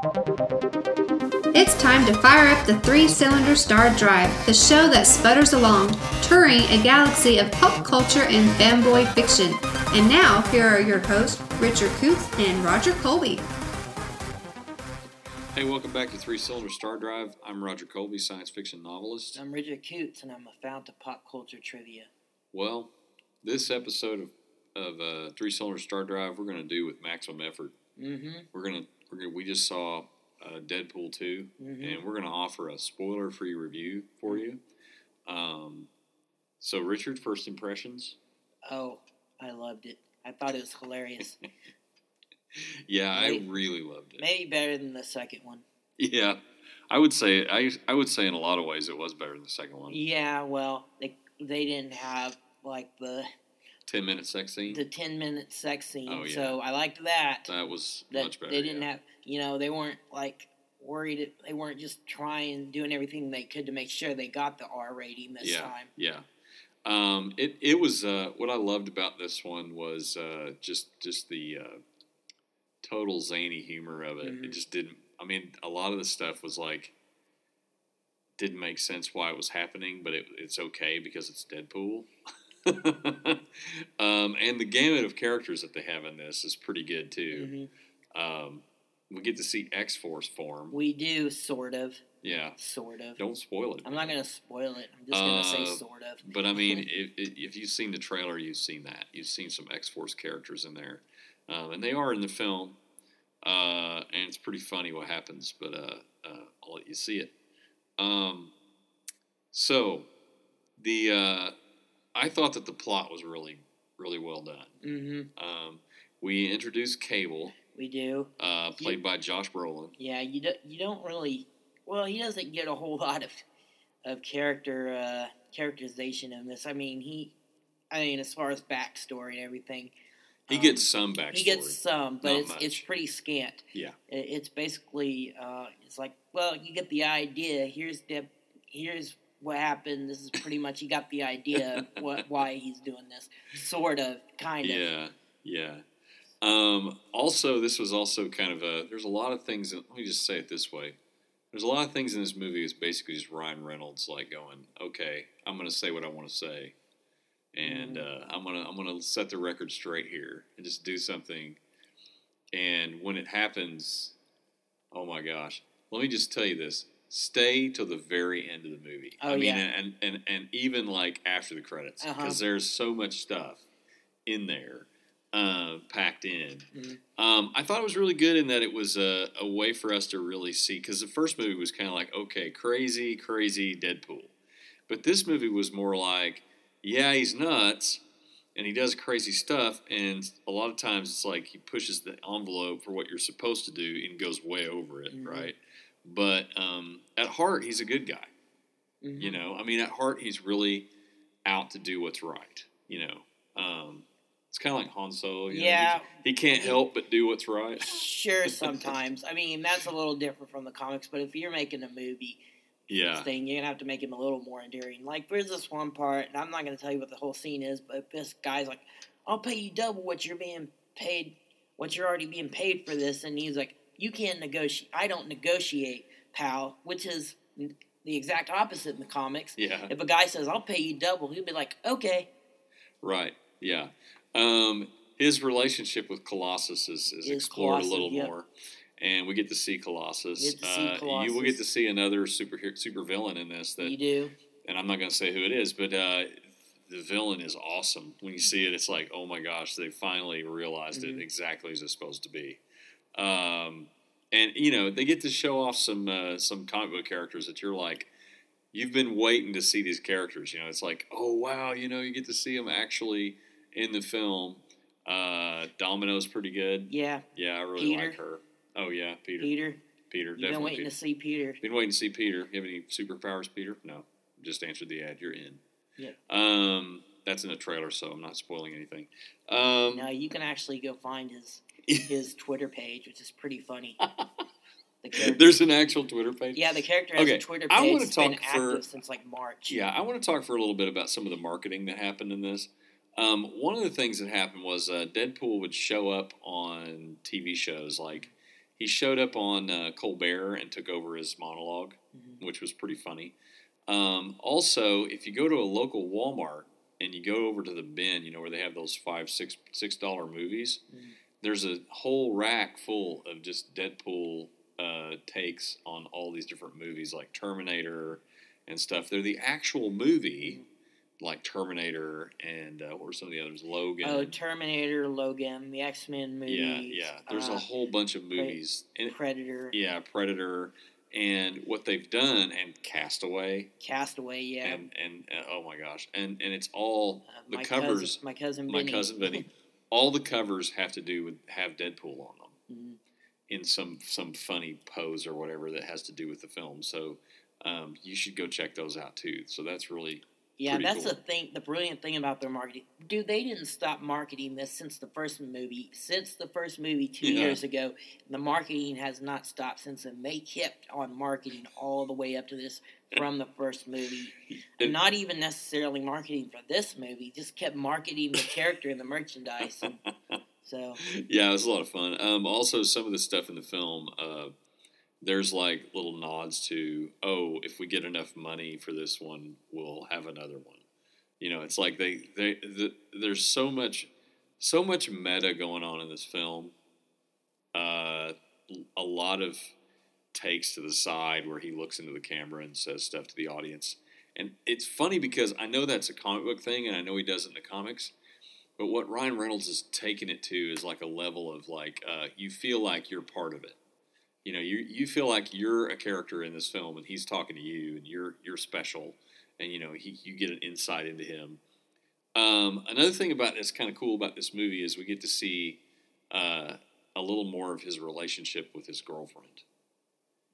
It's time to fire up the three cylinder star drive, the show that sputters along, touring a galaxy of pop culture and fanboy fiction. And now, here are your hosts, Richard Coots and Roger Colby. Hey, welcome back to Three Cylinder Star Drive. I'm Roger Colby, science fiction novelist. I'm Richard Coots, and I'm a fount of pop culture trivia. Well, this episode of, of uh, Three Cylinder Star Drive, we're going to do with maximum effort. Mm-hmm. We're going to we're gonna, we just saw uh, Deadpool 2 Mhm. and we're going to offer a spoiler-free review for you. Um, so, Richard, first impressions? Oh, I loved it. I thought it was hilarious. Yeah, I really loved it. Maybe better than the second one. Yeah, I would say I I would say in a lot of ways it was better than the second one. Yeah, well, they they didn't have like the Ten minute sex scene the ten minute sex scene, Oh, yeah. so I liked that. that was that much better. they didn't yeah. have, you know, they weren't like worried. They weren't just trying doing everything they could to make sure they got the R rating this yeah, time. Yeah. Um, it it was uh, what I loved about this one was uh, just just the uh, total zany humor of it. It Mhm. just didn't. I mean, a lot of the stuff was like didn't make sense why it was happening, but it, it's okay because it's Deadpool. um, and the gamut of characters that they have in this is pretty good too. hmm Um, we get to see X Force form. We do sort of, Yeah, sort of. don't spoil it. I'm not gonna spoil it. I'm just gonna say Uh, sort of. But I mean, if, if you've seen the trailer, you've seen that. You've seen some X Force characters in there, um, and they are in the film, uh, and it's pretty funny what happens. But uh, uh, I'll let you see it. Um, so, the uh, I thought that the plot was really, really well done. hmm Um, we introduced Cable, We do. uh, played by Josh Brolin. Yeah, you don't you don't really. Well, he doesn't get a whole lot of of character uh, characterization in this. I mean, he. I mean, as far as backstory and everything, He um, gets some backstory. he gets some, but Not it's it's pretty scant. Yeah. It, it's basically uh, it's like, well, you get the idea. Here's the here's what happened. This is pretty much you got the idea of what why he's doing this, sort of, kind of. Yeah, yeah. Um, also, this was also kind of a. There's a lot of things. Let me just say it this way. There's a lot of things in this movie. It's basically just Ryan Reynolds like going, "Okay, I'm going to say what I want to say, and uh, I'm gonna I'm gonna set the record straight here and just do something." And when it happens, oh my gosh! Let me just tell you this: stay till the very end of the movie. Oh, I mean, yeah. and, and and even like after the credits, because Uh-huh. there's so much stuff in there uh, packed in. Mhm. Um, I thought it was really good in that it was a, a way for us to really see because the first movie was kind of like okay, crazy, crazy Deadpool, but this movie was more like yeah, he's nuts and he does crazy stuff, and a lot of times it's like he pushes the envelope for what you're supposed to do and goes way over it, Mhm. right? But um, at heart, he's a good guy. Mhm. You know, I mean, at heart, he's really out to do what's right. You know, um, it's kind of like Han Solo. You know, Yeah. he, he can't help but do what's right. Sure, sometimes. I mean, that's a little different from the comics, but if you're making a movie Yeah, thing, you're gonna have to make him a little more endearing. Like, there's this one part, and I'm not gonna tell you what the whole scene is, but this guy's like, "I'll pay you double what you're being paid, what you're already being paid for this," and he's like, "You can't negotiate. I don't negotiate, pal," which is the exact opposite in the comics. yeah, If a guy says, "I'll pay you double," he'll be like, "Okay." right. Yeah, um, his relationship with Colossus is, is Is explored Colossus, a little yep. more. And we get to see Colossus. To see uh, You will get to see another super super villain in this that you do. and I'm not going to say who it is, but uh, the villain is awesome. When you see it, it's like, oh my gosh, they finally realized Mhm. it exactly as it's supposed to be. Um, and you know, they get to show off some uh, some comic book characters that you're like, you've been waiting to see these characters. You know, it's like, oh wow, you know, you get to see them actually in the film. Uh, Domino's pretty good. Yeah, Yeah, I really Peter. like her. Oh yeah, Peter. Peter. Peter. You've been waiting Peter. to see Peter. Been waiting to see Peter. You have any superpowers, Peter? No. Just answered the ad. You're in. Yeah. Um, that's in a trailer, so I'm not spoiling anything. Um, Now you can actually go find his his Twitter page, which is pretty funny. The there's an actual Twitter page. yeah, the character has Okay, a Twitter I page. wanna that's been talk for- active since like March. Yeah, I want to talk for a little bit about some of the marketing that happened in this. Um, one of the things that happened was uh, Deadpool would show up on TV shows like he showed up on uh, Colbert and took over his monolog Mhm. which was pretty funny. Um, also, if you go to a local Walmart and you go over to the bin, you know where they have those five, six, six dollar movies. Mhm. There's a whole rack full of just Deadpool uh, takes on all these different movies, like Terminator and stuff. They're the actual movie, like Terminator and uh, what were some of the others? Logan. Oh, Terminator, Logan, the X Men movies. yeah, yeah. There's uh, a whole bunch of movies. And, Predator, yeah, Predator, and what they've done, and Castaway. Castaway. Yeah. and and uh, oh my gosh, and and it's all Uh, the my covers. Cousin, my cousin my cousin Benny. all the covers have to do with have Deadpool on them Mhm. in some some funny pose or whatever that has to do with the film. So um, you should go check those out too. So that's really Yeah, pretty that's cool. the thing. The brilliant thing about their marketing, dude. They didn't stop marketing this since the first movie. Since the first movie two Yeah. years ago, the marketing has not stopped since then. They kept on marketing all the way up to this from the first movie. And not even necessarily marketing for this movie, just kept marketing the character and the merchandise. And so yeah, it was a lot of fun. Um, also, some of the stuff in the film, uh, there's like little nods to, oh, if we get enough money for this one, we'll have another one. You know, it's like they they the, there's so much so much meta going on in this film. Uh, a lot of takes to the side where he looks into the camera and says stuff to the audience. And it's funny because I know that's a comic book thing, and I know he does it in the comics. But what Ryan Reynolds is taking it to is like a level of like uh, you feel like you're part of it. You know, you you feel like you're a character in this film, and he's talking to you, and you're you're special, and you know he, you get an insight into him. Um, another thing about that's kind of cool about this movie is we get to see uh, a little more of his relationship with his girlfriend,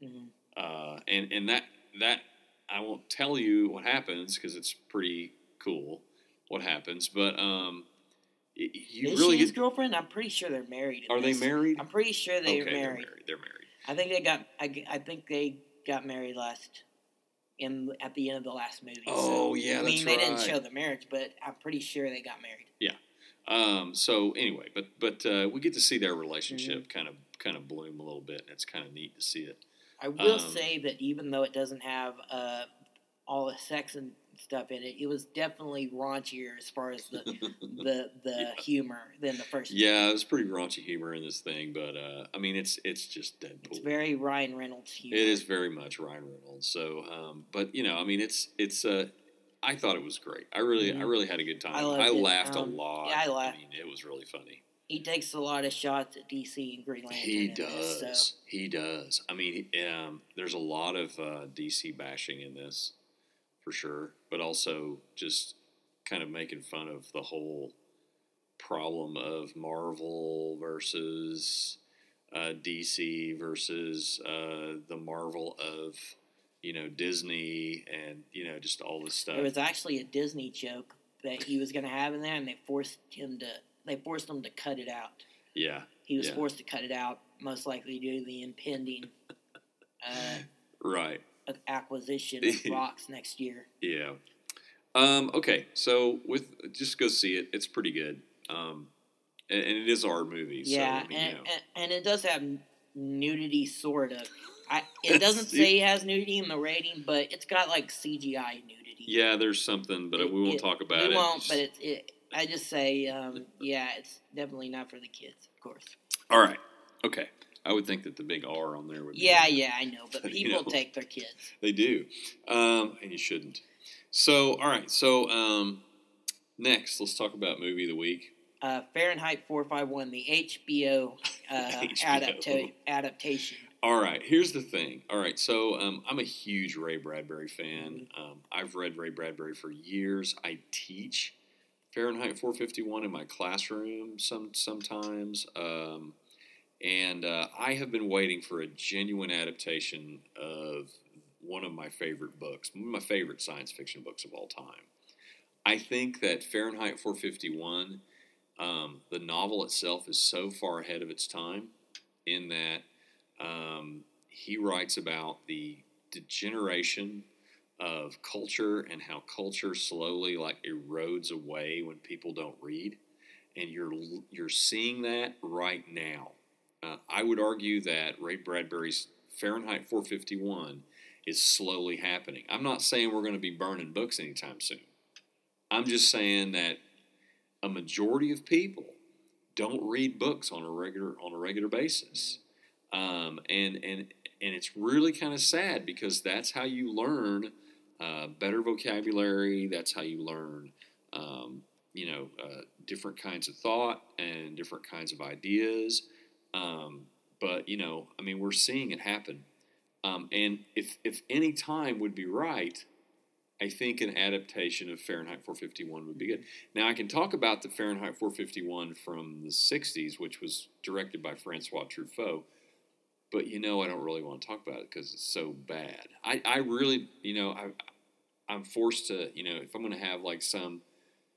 mhm. uh, and and that that I won't tell you what happens because it's pretty cool what happens, but um, you is really she his get. girlfriend? I'm pretty sure they're married. Are they married? I'm pretty sure they're married. they're married. They're married. I think they got. I, I think they got married last in at the end of the last movie. Oh, so, yeah, I mean they didn't show the marriage, but I'm pretty sure they got married. Yeah. Um, so anyway, but but uh, we get to see their relationship Mm-hmm. kind of kind of bloom a little bit, and it's kind of neat to see it. I will Um, say that even though it doesn't have uh, all the sex and stuff in it, it was definitely raunchier as far as the the the Yeah. humor than the first. Yeah, it was pretty raunchy humor in this thing, but uh, I mean, it's it's just Deadpool. It's very Ryan Reynolds humor. It is very much Ryan Reynolds. So, um, but you know, I mean, it's it's. Uh, I thought it was great. I really, I Mhm. really had a good time. I I, laughed Um, a lot. yeah, I laughed. mean, it was really funny. He takes a lot of shots at DC and Green Lantern. He does. This, so. He does. I mean, um, there's a lot of uh, DC bashing in this, for sure, but also just kind of making fun of the whole problem of Marvel versus uh, DC versus uh, the Marvel of you know Disney and you know just all this stuff. It was actually a Disney joke that he was going to have in there, and they forced him to. They forced him to cut it out. yeah, He was Yeah. forced to cut it out, most likely due to the impending uh, right. Acquisition rocks next year. Yeah. Um, okay, so with just go see it. It's pretty good. Um, and, and it is our movie. Yeah, so, I mean, and, you know. and and it does have nudity, sort of. I, it doesn't say it has nudity in the rating, but it's got like CGI nudity. yeah, there's something, but It- we won't it- talk about we it. won't, but it's it. I just say, um, yeah, it's definitely not for the kids, of course. All right. Okay. I would think that the big R on there would. be- Yeah, yeah, I know, but You people know. take their kids. They do, um, and you shouldn't. So, all right. So, um, next, let's talk about movie of the week. Uh, Fahrenheit 451, the HBO, uh, HBO. Adapta- adaptation. All right, here's the thing. All right, so um, I'm a huge Ray Bradbury fan. Mm-hmm. Um, I've read Ray Bradbury for years. I teach Fahrenheit 451 in my classroom some sometimes, um, and uh, I have been waiting for a genuine adaptation of one of my favorite books, one of my favorite science fiction books of all time. I think that Fahrenheit 451, um, the novel itself, is so far ahead of its time in that um, he writes about the degeneration of culture and how culture slowly like erodes away when people don't read, and you're you're seeing that right now. Uh, I would argue that Ray Bradbury's Fahrenheit 451 is slowly happening. I'm not saying we're going to be burning books anytime soon. I'm just saying that a majority of people don't read books on a regular on a regular basis, um, and and and it's really kind of sad because that's how you learn uh, better vocabulary. That's how you learn, um, you know, uh, different kinds of thought and different kinds of ideas. Um, but you know, I mean, we're seeing it happen. Um, and if if any time would be right, I think an adaptation of Fahrenheit 451 would be good. Now, I can talk about the Fahrenheit 451 from the 60s, which was directed by Francois Truffaut, but you know, I don't really want to talk about it because it's so bad. I, I really, you know, I, I'm forced to, you know, if I'm going to have like some,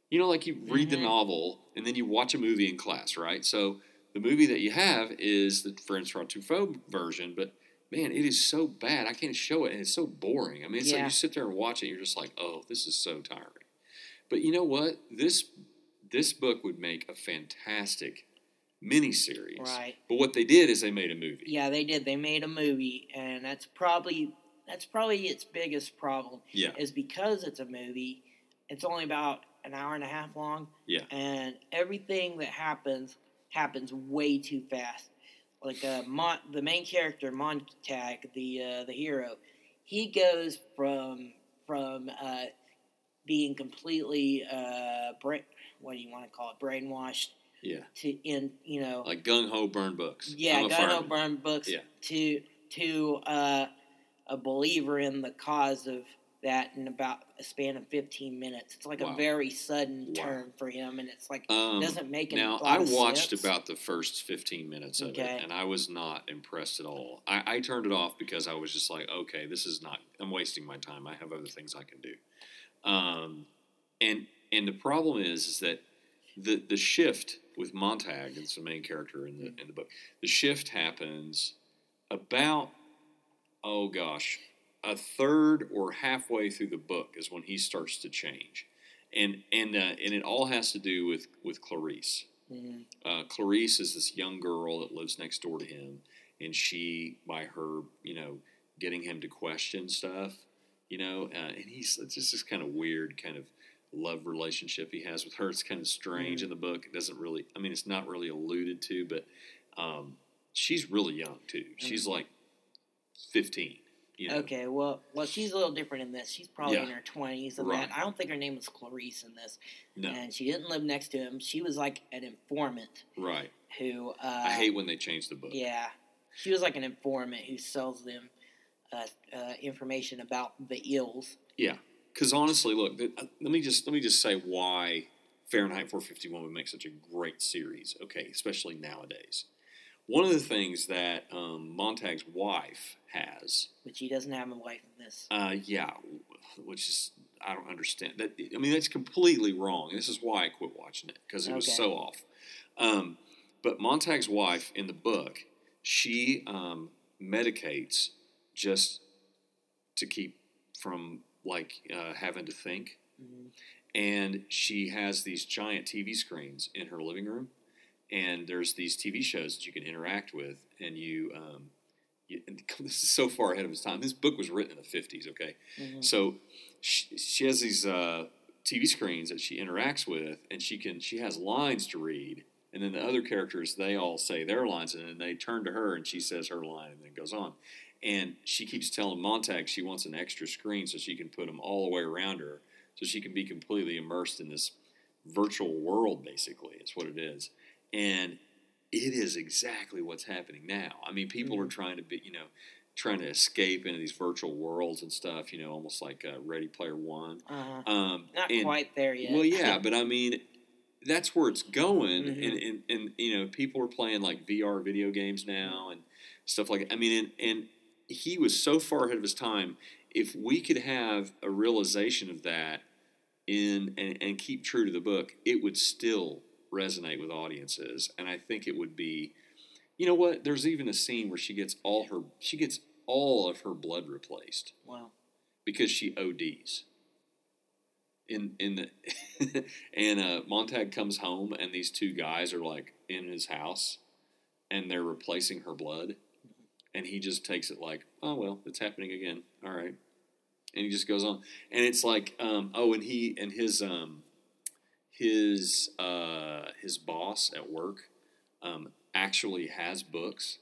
you know, like you read the Mhm. novel and then you watch a movie in class, right? So the movie that you have is the Francois Truffaut version, but man, it is so bad. I can't show it, and it's so boring. I mean, it's like you sit there and watch it, you're just like, oh, this is so tiring. But you know what? This this book would make a fantastic miniseries. Right. But what they did is they made a movie. Yeah, they did. They made a movie, and that's probably that's probably its biggest problem Yeah. is because it's a movie. It's only about an hour and a half long. Yeah. And everything that happens happens way too fast. Like uh, Mon- the main character Montag, the uh, the hero, he goes from from uh, being completely uh, bra- what do you want to call it brainwashed Yeah. to in you know Like gung ho burn books. yeah, I'm a gun fireman. burn books Yeah. to to uh, a believer in the cause of that in about a span of 15 minutes. It's like Wow. a very sudden Wow. turn for him, and it's like Um, doesn't make any now I watched sense. about the first 15 minutes of Okay. it, and I was not impressed at all. I, I turned it off because I was just like, okay, this is not. I'm wasting my time. I have other things I can do. Um, and and the problem is is that the the shift with Montag, it's the main character in the in the book. The shift happens about oh gosh, a third or halfway through the book is when he starts to change, and and uh, and it all has to do with with Clarice. Mhm. Uh, Clarice is this young girl that lives next door to him, and she, by her, you know, getting him to question stuff, you know, uh, and he's it's just this kind of weird kind of love relationship he has with her. It's kind of strange in the book. It doesn't really, I mean, it's not really alluded to, but um, she's really young too. She's Mhm. like fifteen. You know? Okay, well, well, she's a little different in this. She's probably Yeah. in her twenties and Right. that. I don't think her name was Clarice in this, No, and she didn't live next to him. She was like an informant right. who. Uh, I hate when they change the book. Yeah, she was like an informant who sells them uh, uh, information about the eels. Yeah, because honestly, look, th- uh, let me just let me just say why Fahrenheit 451 would make such a great series. Okay, especially nowadays. One of the things that um, Montag's wife has, which she doesn't have a wife in this. uh, yeah, which is I don't understand that. I mean, that's completely wrong. This is why I quit watching it because it was so off. Um, but Montag's wife in the book, she um, medicates just to keep from like uh, having to think Mhm. and she has these giant TV screens in her living room, and there's these TV shows that you can interact with, and you. Um, you and this is so far ahead of its time. This book was written in the 50s, okay? Mhm. So she, she has these uh, TV screens that she interacts with, and she can she has lines to read, and then the other characters they all say their lines, and then they turn to her, and she says her line, and then goes on. And she keeps telling Montag she wants an extra screen so she can put them all the way around her, so she can be completely immersed in this virtual world. Basically, is what it is, and it is exactly what's happening now. I mean, people are trying to be, you know, trying to escape into these virtual worlds and stuff. You know, almost like uh, Ready Player One. Uh-huh. Um, Not and- quite there yet. Well, yeah, but I mean, that's where it's going, Mhm. and, and and you know, people are playing like VR video games now and stuff like. that. I mean, and, and he was so far ahead of his time. If we could have a realization of that in and, and keep true to the book, it would still resonate with audiences, and I think it would be. You know what? There's even a scene where she gets all her she gets all of her blood replaced Well, because she ODs. In in the and uh, Montag comes home and these two guys are like in his house, and they're replacing her blood, and he just takes it like, oh well, it's happening again. All right, and he just goes on, and it's like, um, oh, and he and his um, his uh, his boss at work um, actually has books,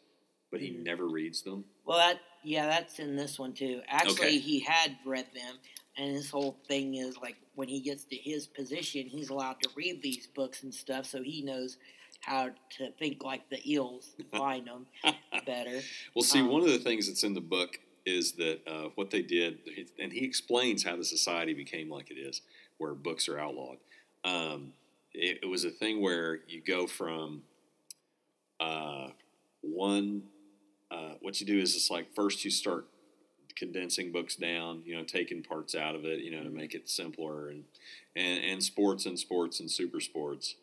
but he Mhm. never reads them. Well, that yeah, that's in this one too. Actually, Okay. he had read them, and his whole thing is like when he gets to his position, he's allowed to read these books and stuff, so he knows how to think like the eels, find them better. Well, see, Um, one of the things that's in the book is that uh, what they did, and he explains how the society became like it is, where books are outlawed. Um, it, it was a thing where you go from uh, one. Uh, what you do is it's like first you start condensing books down, you know, taking parts out of it, you know, to make it simpler, and and, and sports and sports and super sports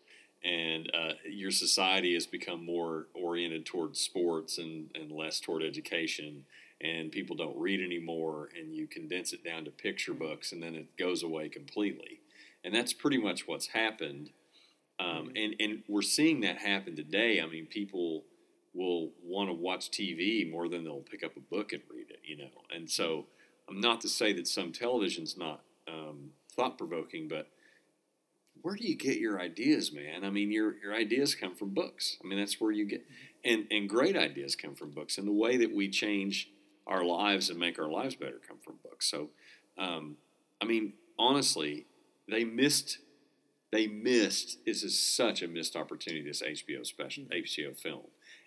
and uh, your society has become more oriented towards sports and, and less toward education and people don't read anymore and you condense it down to picture books and then it goes away completely and that's pretty much what's happened um, and, and we're seeing that happen today i mean people will want to watch tv more than they'll pick up a book and read it you know and so i'm not to say that some television's not um, thought-provoking but where do you get your ideas, man? I mean, your your ideas come from books. I mean, that's where you get, and and great ideas come from books. And the way that we change our lives and make our lives better come from books. So, um, I mean, honestly, they missed. They missed. This is such a missed opportunity. This HBO special, HBO film.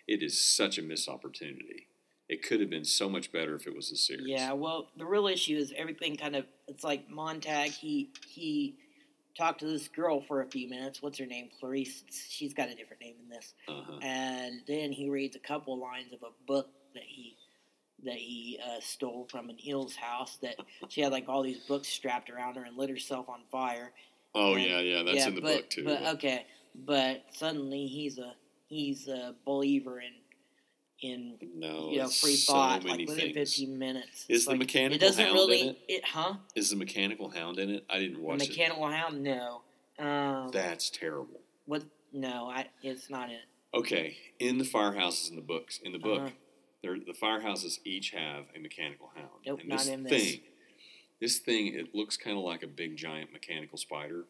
It is such a missed opportunity. It could have been so much better if it was a series. Yeah, well, the real issue is everything kind of. It's like Montag. He he talked to this girl for a few minutes. What's her name? Clarice. She's got a different name in this. Uh-huh. and then he reads a couple lines of a book that he that he uh, stole from an eel's house. That she had like all these books strapped around her and lit herself on fire. Oh And- yeah, yeah. That's yeah, in the but, book too. But okay, but suddenly he's a he's a believer in in no, you know free so thought many like within things. fifteen minutes. Is It's the like, mechanical It doesn't hound really in it? huh? Is the mechanical hound in it? I didn't watch it. The mechanical hound? No. Um, That's terrible. what? No, I. It's not it. Okay, in the firehouses in the books, in the book, Uh-huh. There the firehouses each have a mechanical hound. Nope, and not this in this. thing, this thing, it looks kind of like a big giant mechanical spider.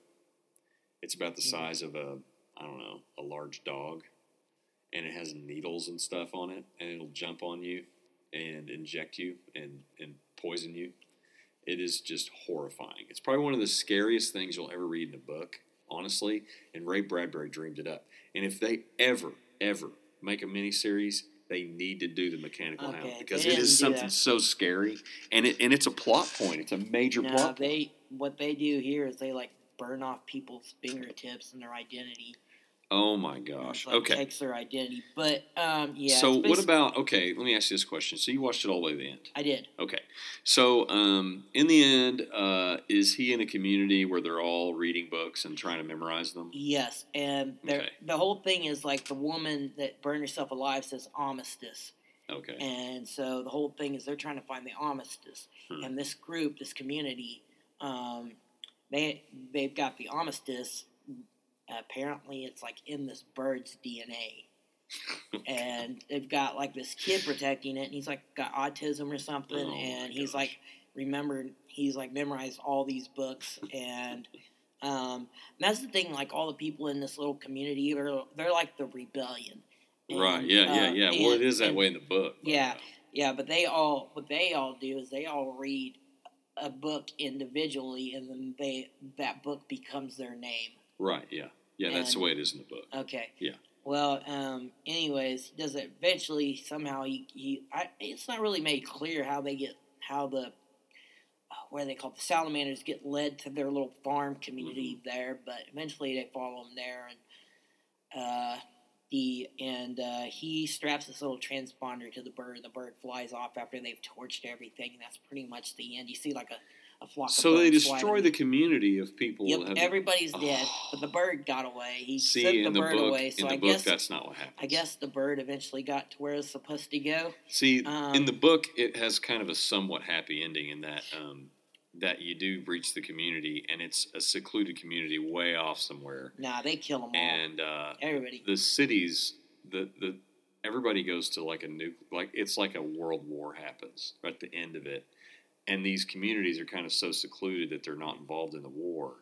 It's about the Mhm. size of a, I don't know, a large dog, and it has needles and stuff on it, and it'll jump on you and inject you and and poison you. It is just horrifying. It's probably one of the scariest things you'll ever read in a book, honestly. And Ray Bradbury dreamed it up. And if they ever, ever make a miniseries, they need to do the mechanical Okay, hound because it is something that. so scary, and it and it's a plot point. It's a major No, plot. point. what they do here is they like burn off people's fingertips and their identity. Oh my gosh. like Okay. takes their identity. But um, yeah. so what about? Okay, let me ask you this question. So you watched it all the way to the end. I did. Okay. So, um, in the end, uh, is he in a community where they're all reading books and trying to memorize them? Yes, and Okay. the whole thing is like the woman that burned herself alive says armistice, Okay. and so the whole thing is they're trying to find the armistice. Hmm. And this group, this community, um, they they've got the armistice. Apparently, it's like in this bird's DNA. and they've got like this kid protecting it, and he's like got autism or something, Oh, and he's gosh. like remembered, he's like memorized all these books, and um, that's the thing. Like all the people in this little community, they're they're like the rebellion. And, right. Yeah. Yeah. uh, Yeah. well, it and- is that and- way in the book. but, Yeah. uh, Yeah, but they all what they all do is they all read a book individually, and then they that book becomes their name. right. Yeah. Yeah. That's the way it is in the book. Okay. Yeah. Well, um, anyways, he does it eventually. Somehow he, he I, it's not really made clear how they get how the uh, what are they called the salamanders get led to their little farm community Mm-hmm. there, but eventually they follow him there, and uh, the and uh, he straps this little transponder to the bird. and The bird flies off after they've torched everything, and that's pretty much the end. You see like a, a flock. So they destroy the community of people. Yep, everybody's dead, Oh. but the bird got away. He See, sent the the bird book, away, so in the I book, guess that's not what happened. I guess the bird eventually got to where it's supposed to go. See, in Um, the book, it has kind of a somewhat happy ending in that um, that you do reach the community, and it's a secluded community way off somewhere, Nah, they kill them all. and uh, Everybody. the cities, the the everybody goes to like a new like it's like a world war happens at the end of it, and these communities are kind of so secluded that they're not involved in the war.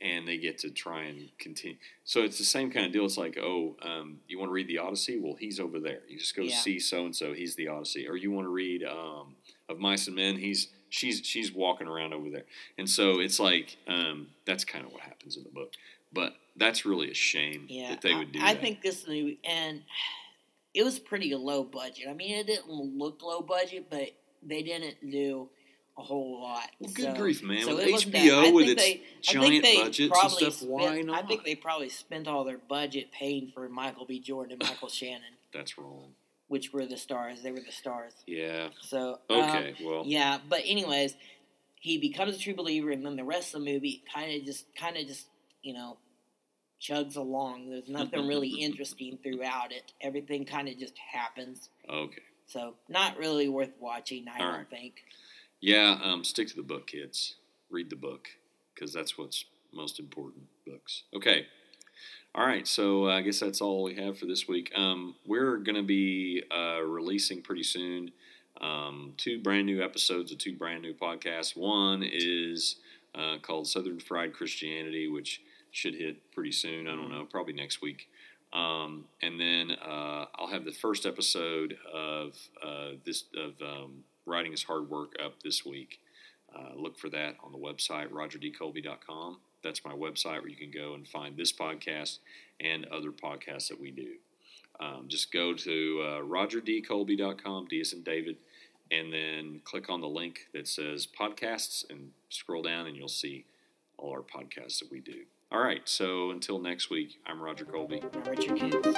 And they get to try and continue. So it's the same kind of deal. It's like, oh, um, you want to read the Odyssey? Well, he's over there. You just go Yeah. see so and so. He's the Odyssey. Or you want to read um, of Mice and Men? He's she's she's walking around over there. And so it's like um, that's kind of what happens in the book. But that's really a shame Yeah, that they would do I, I think this movie, and it was pretty low budget. I mean, it didn't look low budget, but they didn't do a whole lot. well, good So- grief, man! so With it wasn't bad. HBO with its they- giant budgets and stuff, spent- why not? I think they probably spent all their budget paying for Michael B. Jordan and Michael Shannon, That's wrong. which were the stars. They were the stars. Yeah. So um, Okay. well. yeah, but anyways, he becomes a true believer, and then the rest of the movie kind of just, kind of just, you know, chugs along. There's nothing really interesting throughout it. Everything kind of just happens. Okay. So not really worth watching. I All don't right. think. Yeah. Um, stick to the book, kids. Read the book because that's what's most important. Books. Okay. All right. So I guess that's all we have for this week. Um, we're going to be uh, releasing pretty soon um, two brand new episodes of two brand new podcasts. One is uh, called Southern Fried Christianity, which should hit pretty soon. I don't know, probably next week. Um, and then uh, I'll have the first episode of uh, this of um, Writing is Hard Work up this week. Uh, look for that on the website rogerdcolby.com. That's my website where you can go and find this podcast and other podcasts that we do. Um, just go to uh, rogerdcolby.com, D as in David, and then click on the link that says podcasts and scroll down and you'll see all our podcasts that we do. All right, so until next week, I'm Roger Colby. Richard Kids.